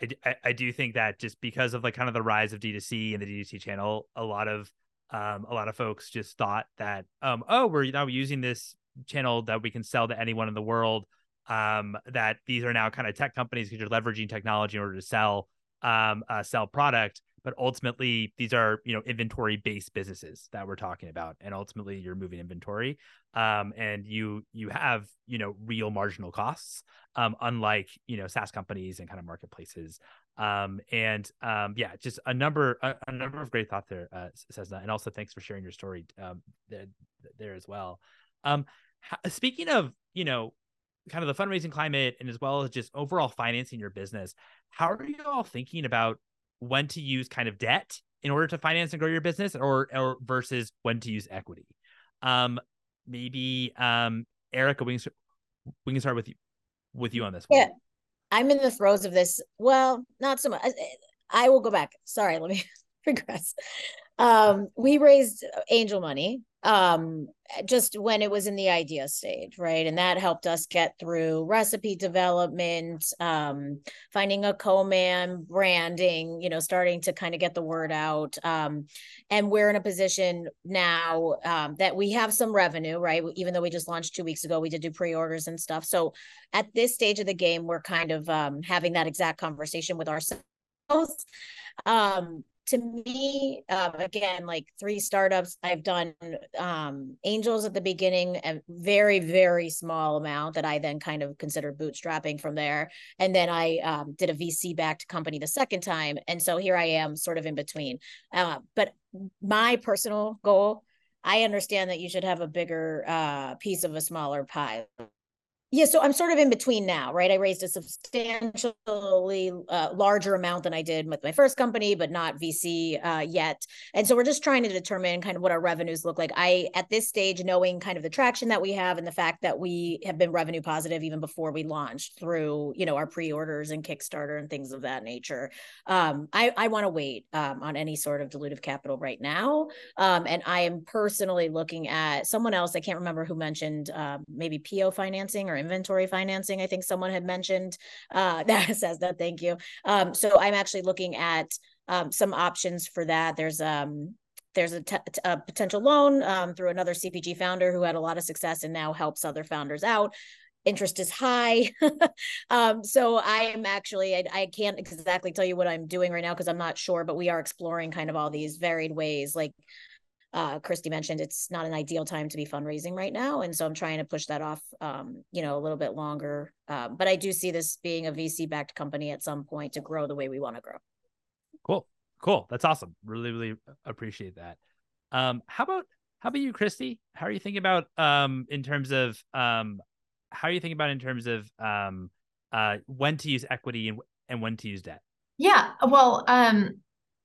I, I, I do think that just because of like kind of the rise of D2C and the D2C channel, a lot of um a lot of folks just thought that um oh we're now using this channel that we can sell to anyone in the world um that these are now kind of tech companies because you're leveraging technology in order to sell um uh, sell product but ultimately these are you know inventory based businesses that we're talking about and ultimately you're moving inventory um, and you you have you know real marginal costs um, unlike you know SaaS companies and kind of marketplaces um, and um, yeah just a number a, a number of great thoughts there uh, and also thanks for sharing your story um, there, there as well. Um, speaking of you know kind of the fundraising climate and as well as just overall financing your business how are you all thinking about when to use kind of debt in order to finance and grow your business or, or versus when to use equity. Um, maybe um, Erica, we can, we can start with you with you on this one. Yeah, I'm in the throes of this. Well, not so much. I will go back. Sorry, let me [LAUGHS] regress. Um, we raised angel money um just when it was in the idea stage right? And that helped us get through recipe development um finding a co-man branding you know starting to kind of get the word out. Um and we're in a position now um that we have some revenue right? Even though we just launched two weeks ago we did do pre-orders and stuff. So at this stage of the game we're kind of um having that exact conversation with ourselves. Um to me, um, again, like three startups, I've done um, angels at the beginning, a very, very small amount that I then kind of considered bootstrapping from there. And then I um, did a VC backed company the second time. And so here I am sort of in between. Uh, but my personal goal, I understand that you should have a bigger uh, piece of a smaller pie. Yeah, so I'm sort of in between now, right? I raised a substantially uh, larger amount than I did with my first company, but not VC uh, yet. And so we're just trying to determine kind of what our revenues look like. I, at this stage, knowing kind of the traction that we have and the fact that we have been revenue positive even before we launched through, you know, our pre-orders and Kickstarter and things of that nature. Um, I, I want to wait um, on any sort of dilutive capital right now. Um, and I am personally looking at someone else, I can't remember who mentioned uh, maybe PO financing or inventory financing. I think someone had mentioned uh, [LAUGHS] that says that. Thank you. Um, so I'm actually looking at um, some options for that. There's um, there's a, potential loan um, through another CPG founder who had a lot of success and now helps other founders out. Interest is high. [LAUGHS] um, so I am actually, I, I can't exactly tell you what I'm doing right now because I'm not sure, but we are exploring kind of all these varied ways. Like uh, Kristy mentioned, it's not an ideal time to be fundraising right now. And so I'm trying to push that off, um, you know, a little bit longer. Uh, but I do see this being a VC backed company at some point to grow the way we want to grow. Cool. Cool. That's awesome. Really, really appreciate that. Um, how about, how about you, Kristy? How are you thinking about, um, in terms of, um, how are you thinking about in terms of, um, uh, when to use equity and, and when to use debt? Yeah. Well, um,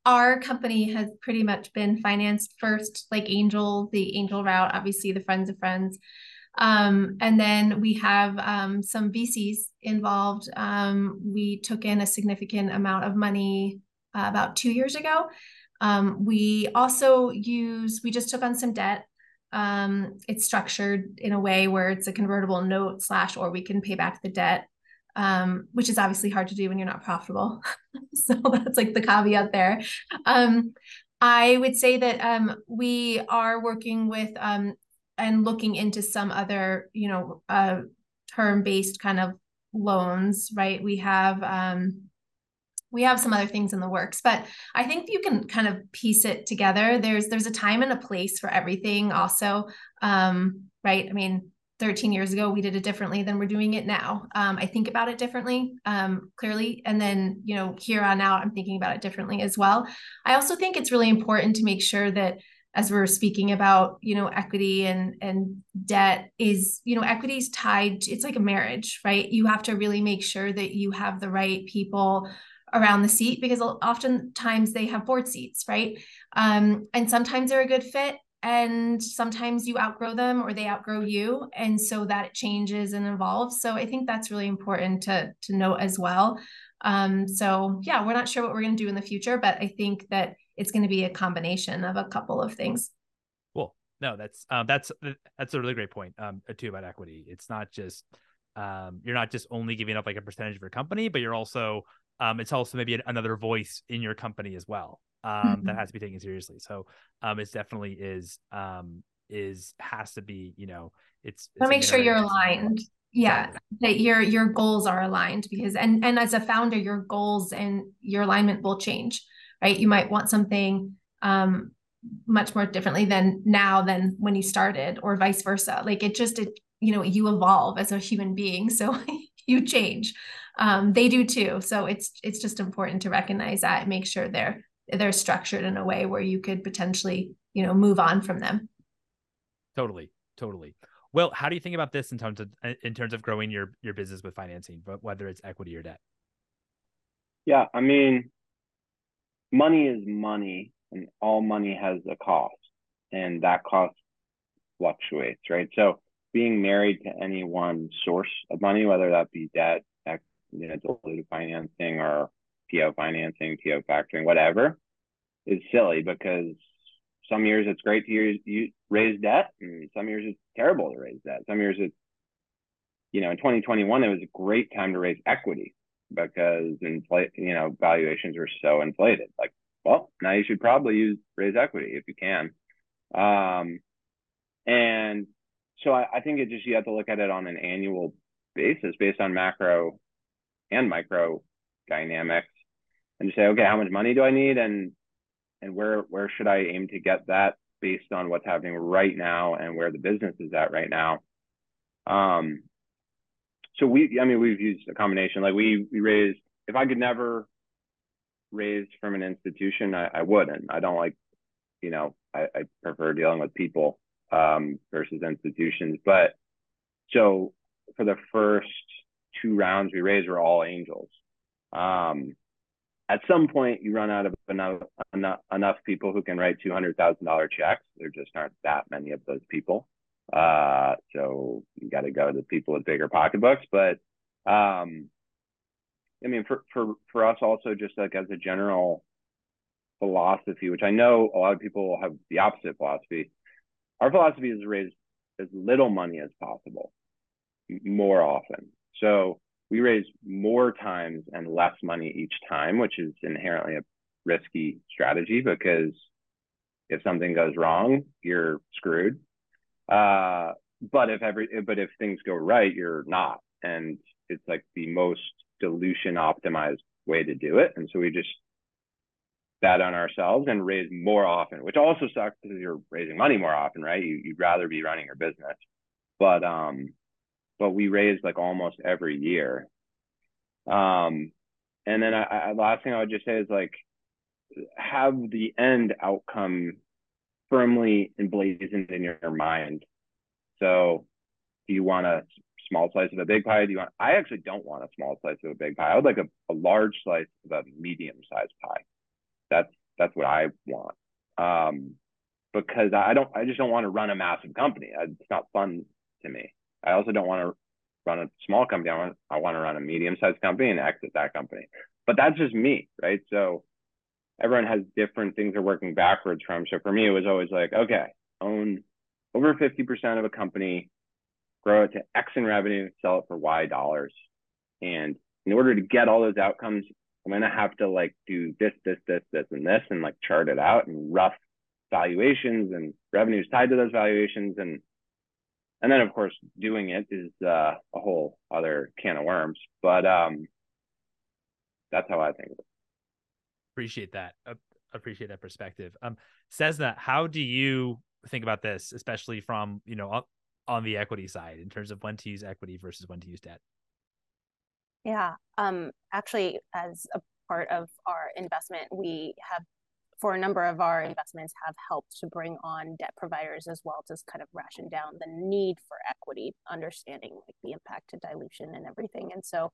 our company has pretty much been financed first, like Angel, the Angel route, obviously the Friends of Friends. Um, and then we have um, some VCs involved. Um, we took in a significant amount of money uh, about two years ago. Um, we also use, we just took on some debt. Um, it's structured in a way where it's a convertible note slash, or we can pay back the debt um, which is obviously hard to do when you're not profitable. [LAUGHS] so that's like the caveat there. Um, I would say that um, we are working with um, and looking into some other, you know, uh, term-based kind of loans, right? We have um, we have some other things in the works, but I think you can kind of piece it together. There's there's a time and a place for everything, also, um, right? I mean, 13 years ago we did it differently than we're doing it now. Um, i think about it differently um, clearly. And then you know here on out i'm thinking about it differently as well. I also think it's really important to make sure that as we're speaking about you know equity and and debt is you know equity is tied to, it's like a marriage right? You have to really make sure that you have the right people around the seat because oftentimes they have board seats right? Um, and sometimes they're a good fit and sometimes you outgrow them or they outgrow you and so that changes and evolves. So i think that's really important to to note as well. Um, so yeah we're not sure what we're going to do in the future but i think that it's going to be a combination of a couple of things. Cool. No, that's um, that's that's a really great point um, too about equity. It's not just um, you're not just only giving up like a percentage of your company, but you're also um, it's also maybe another voice in your company as well um, mm-hmm. that has to be taken seriously. So um, it definitely is um, is has to be you know it's, it's make sure you're aligned. Yeah that your your goals are aligned because and and as a founder your goals and your alignment will change right? You might want something um much more differently than now than when you started or vice versa. Like it just it you know you evolve as a human being so [LAUGHS] you change um they do too so it's it's just important to recognize that and make sure they're they're structured in a way where you could potentially you know move on from them totally totally well, how do you think about this in terms of in terms of growing your your business with financing, but whether it's equity or debt? Yeah, I mean, money is money, and all money has a cost, and that cost fluctuates, right? So being married to any one source of money, whether that be debt, you know, diluted financing or PO financing, PO factoring, whatever, is silly because some years it's great to use, you raise debt, and some years it's terrible to raise debt. Some years it's, you know, in 2021 it was a great time to raise equity because inflate, you know, valuations were so inflated. Like, well, now you should probably use raise equity if you can. Um, and so I, I think it just you have to look at it on an annual basis based on macro and micro dynamics and just say, okay, how much money do I need? And and where where should I aim to get that based on what's happening right now and where the business is at right now. Um, so we, I mean, we've used a combination. Like we we raised. If I could never raise from an institution, I, I wouldn't. I don't like, you know, I, I prefer dealing with people um, versus institutions. But so for the first two rounds we raised were all angels. Um, at some point you run out of enough enough, enough people who can write two hundred thousand dollar checks. There just aren't that many of those people. Uh, so you got to go to people with bigger pocketbooks. But um, I mean, for for for us also, just like as a general philosophy, which I know a lot of people have the opposite philosophy. Our philosophy is raise as little money as possible, more often. So we raise more times and less money each time, which is inherently a risky strategy because if something goes wrong, you're screwed. Uh, but if every but if things go right, you're not, and it's like the most dilution optimized way to do it. And so we just bet on ourselves and raise more often, which also sucks because you're raising money more often, right? You, you'd rather be running your business, but um, but we raise like almost every year. Um, and then I, I, last thing I would just say is like have the end outcome firmly emblazoned in your mind. So, do you want a small slice of a big pie? Do you want? I actually don't want a small slice of a big pie. I would like a, a large slice of a medium sized pie. That's that's what I want. Um, because I don't, I just don't want to run a massive company. It's not fun to me. I also don't want to run a small company. I want I want to run a medium sized company and exit that company. But that's just me, right? So everyone has different things they're working backwards from. So for me, it was always like, okay, own over 50% of a company, grow it to X in revenue, sell it for Y dollars. And in order to get all those outcomes, I'm gonna have to like do this, this, this, this, and this, and like chart it out and rough valuations and revenues tied to those valuations and and then of course doing it is uh, a whole other can of worms but um that's how i think of it. Appreciate that. Uh, appreciate that perspective. Um Cessna how do you think about this especially from you know on the equity side in terms of when to use equity versus when to use debt? Yeah um actually as a part of our investment we have for a number of our investments have helped to bring on debt providers as well to kind of ration down the need for equity, understanding like the impact to dilution and everything. And so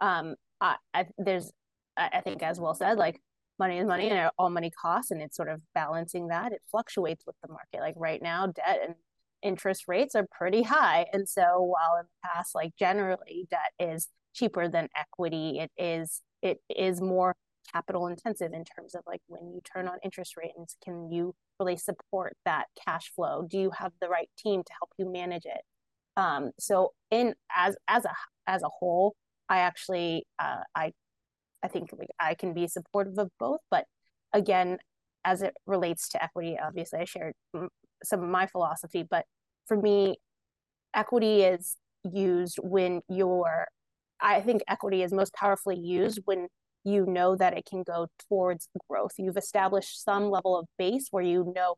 um, I, I, there's, I think as well said, like money is money and all money costs, and it's sort of balancing that. It fluctuates with the market. Like right now, debt and interest rates are pretty high. And so while in the past, like generally debt is cheaper than equity, it is, it is more capital intensive in terms of like when you turn on interest rates can you really support that cash flow? Do you have the right team to help you manage it? Um, so in as as a as a whole i actually uh, i i think i can be supportive of both but again as it relates to equity obviously i shared some of my philosophy but for me equity is used when you're i think equity is most powerfully used when you know that it can go towards growth. You've established some level of base where you know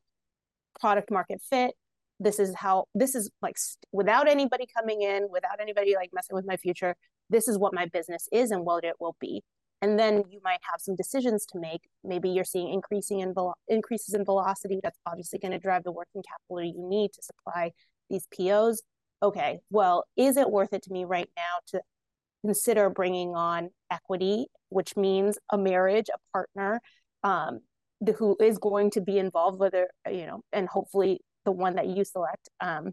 product market fit. This is how this is like without anybody coming in without anybody like messing with my future this is what my business is and what it will be. And then you might have some decisions to make. Maybe you're seeing increasing in velo- increases in velocity that's obviously going to drive the working capital you need to supply these pos okay well is it worth it to me right now to consider bringing on equity which means a marriage a partner um, the, who is going to be involved whether you know and hopefully the one that you select um,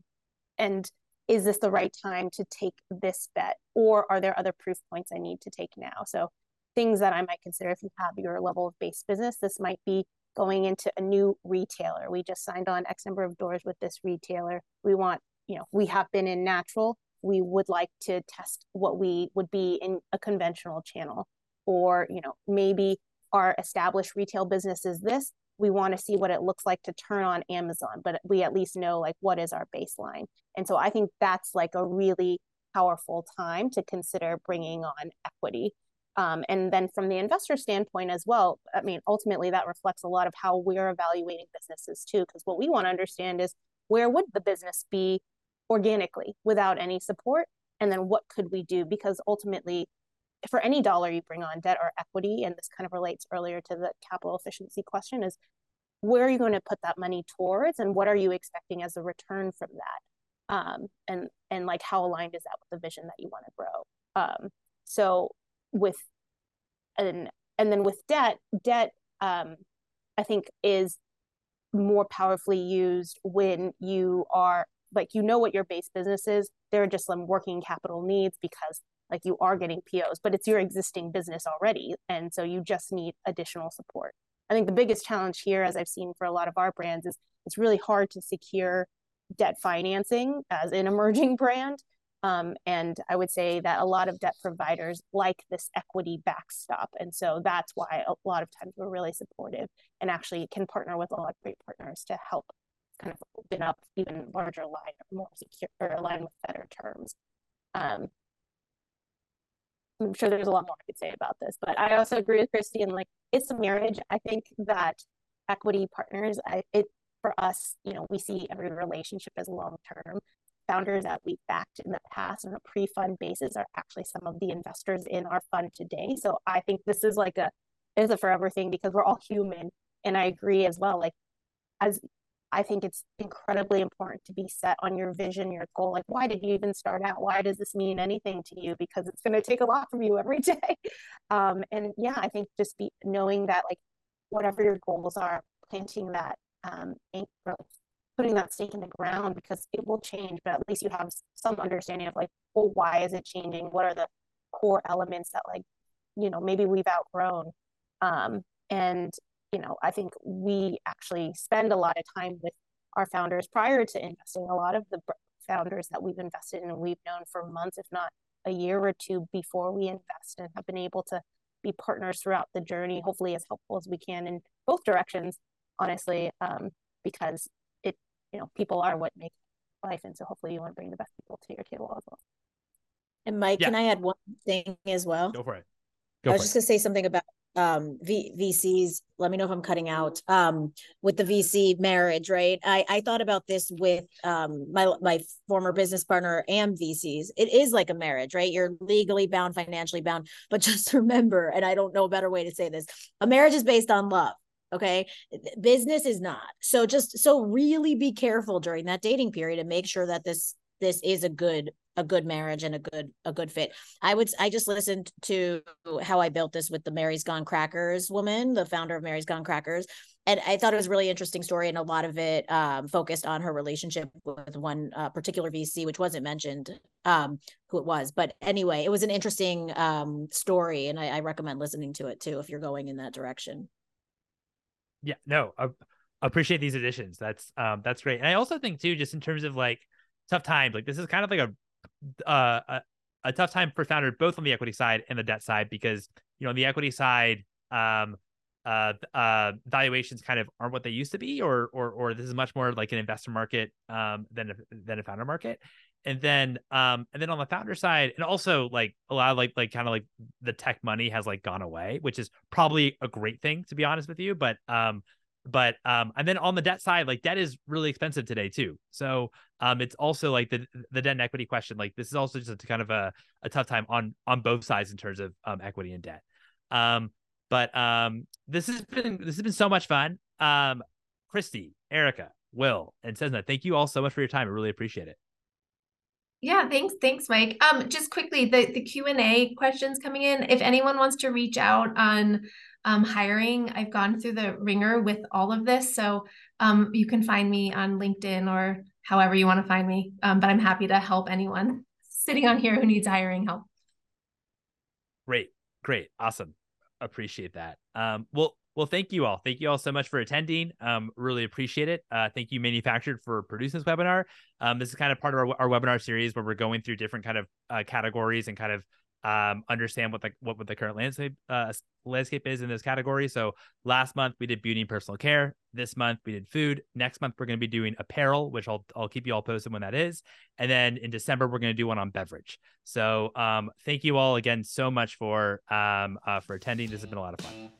and is this the right time to take this bet or are there other proof points i need to take now? So things that i might consider if you have your level of base business this might be going into a new retailer. We just signed on x number of doors with this retailer. We want you know we have been in natural we would like to test what we would be in a conventional channel or you know maybe our established retail business is this we want to see what it looks like to turn on Amazon, but we at least know like what is our baseline. And so I think that's like a really powerful time to consider bringing on equity. Um, and then from the investor standpoint as well, I mean, ultimately that reflects a lot of how we're evaluating businesses too, because what we want to understand is where would the business be organically without any support? And then what could we do? Because ultimately, for any dollar you bring on debt or equity, and this kind of relates earlier to the capital efficiency question, is where are you going to put that money towards, and what are you expecting as a return from that, um, and and like how aligned is that with the vision that you want to grow? Um, so with and and then with debt, debt um, I think is more powerfully used when you are like you know what your base business is. There are just some working capital needs because like you are getting POs, but it's your existing business already. And so you just need additional support. I think the biggest challenge here, as I've seen for a lot of our brands, is it's really hard to secure debt financing as an [LAUGHS] emerging brand. Um, and I would say that a lot of debt providers like this equity backstop. And so that's why a lot of times we're really supportive and actually can partner with a lot of great partners to help kind of open up even larger line, or more secure, or line with better terms. Um, I'm sure there's a lot more I could say about this, but I also agree with Kristy and like it's a marriage. I think that equity partners, I it for us, you know, we see every relationship as long term. Founders that we've backed in the past on a pre-fund basis are actually some of the investors in our fund today. So I think this is like a is a forever thing because we're all human. And I agree as well. Like as I think it's incredibly important to be set on your vision, your goal. Like, why did you even start out? Why does this mean anything to you? Because it's going to take a lot from you every [LAUGHS] day. Um, and yeah, I think just be knowing that, like, whatever your goals are, planting that, um, putting that stake in the ground because it will change, but at least you have some understanding of like, well, why is it changing? What are the core elements that, like, you know, maybe we've outgrown. Um, and you know, I think we actually spend a lot of time with our founders prior to investing. A lot of the founders that we've invested in, we've known for months, if not a year or two before we invest, and have been able to be partners throughout the journey, hopefully as helpful as we can in both directions, honestly, um, because it, you know, people are what make life. And so hopefully you want to bring the best people to your table as well. And Mike, yeah. can I add one thing as well? Go for it. Go I was just going to say something about um v- vcs let me know if i'm cutting out um with the vc marriage right? I i thought about this with um my my former business partner and vcs it is like a marriage right? You're legally bound financially bound but [LAUGHS] just remember and i don't know a better way to say this a marriage is based on love okay? Business is not. So just so really be careful during that dating period and make sure that this this is a good a good marriage and a good a good fit. I would I just listened to how I built this with the Mary's Gone Crackers woman, the founder of Mary's Gone Crackers, and I thought it was a really interesting story, and a lot of it um, focused on her relationship with one uh, particular VC, which wasn't mentioned um, who it was. But anyway, it was an interesting um, story, and I, I, recommend listening to it too if you're going in that direction. Yeah, no, I appreciate these additions. That's um, that's great, and I also think too, just in terms of like tough times, like this is kind of like a uh, a, a tough time for founders, both on the equity side and the debt side, because you know on the equity side. Um, uh, uh, valuations kind of aren't what they used to be, or or or this is much more like an investor market um, than a, than a founder market. And then um, and then on the founder side, and also like a lot of like like kind of like the tech money has like gone away, which is probably a great thing to be honest with you. But um, but um, and then on the debt side, like debt is really expensive today too. So um, it's also like the the debt and equity question. Like this is also just a kind of a, a tough time on on both sides in terms of um, equity and debt. Um, but um, this has been this has been so much fun. Um, Kristy, Erica, Will, and Cessna, thank you all so much for your time. I really appreciate it. Yeah, thanks, thanks, Mike. Um, just quickly, the the Q and A questions coming in. If anyone wants to reach out on um, hiring, I've gone through the ringer with all of this, so um, you can find me on LinkedIn or however you want to find me. Um, but I'm happy to help anyone sitting on here who needs hiring help. Great, great, awesome appreciate that. Um, well, well, thank you all. Thank you all so much for attending. Um, really appreciate it. Uh, thank you, Manufactured, for producing this webinar. Um, this is kind of part of our, our webinar series where we're going through different kind of uh, categories and kind of um, understand what the what, what the current landscape uh, landscape is in this category. So last month we did beauty and personal care. This month we did food. Next month we're going to be doing apparel, which I'll I'll keep you all posted when that is. And then in December we're going to do one on beverage. So um, thank you all again so much for um, uh, for attending. This has been a lot of fun.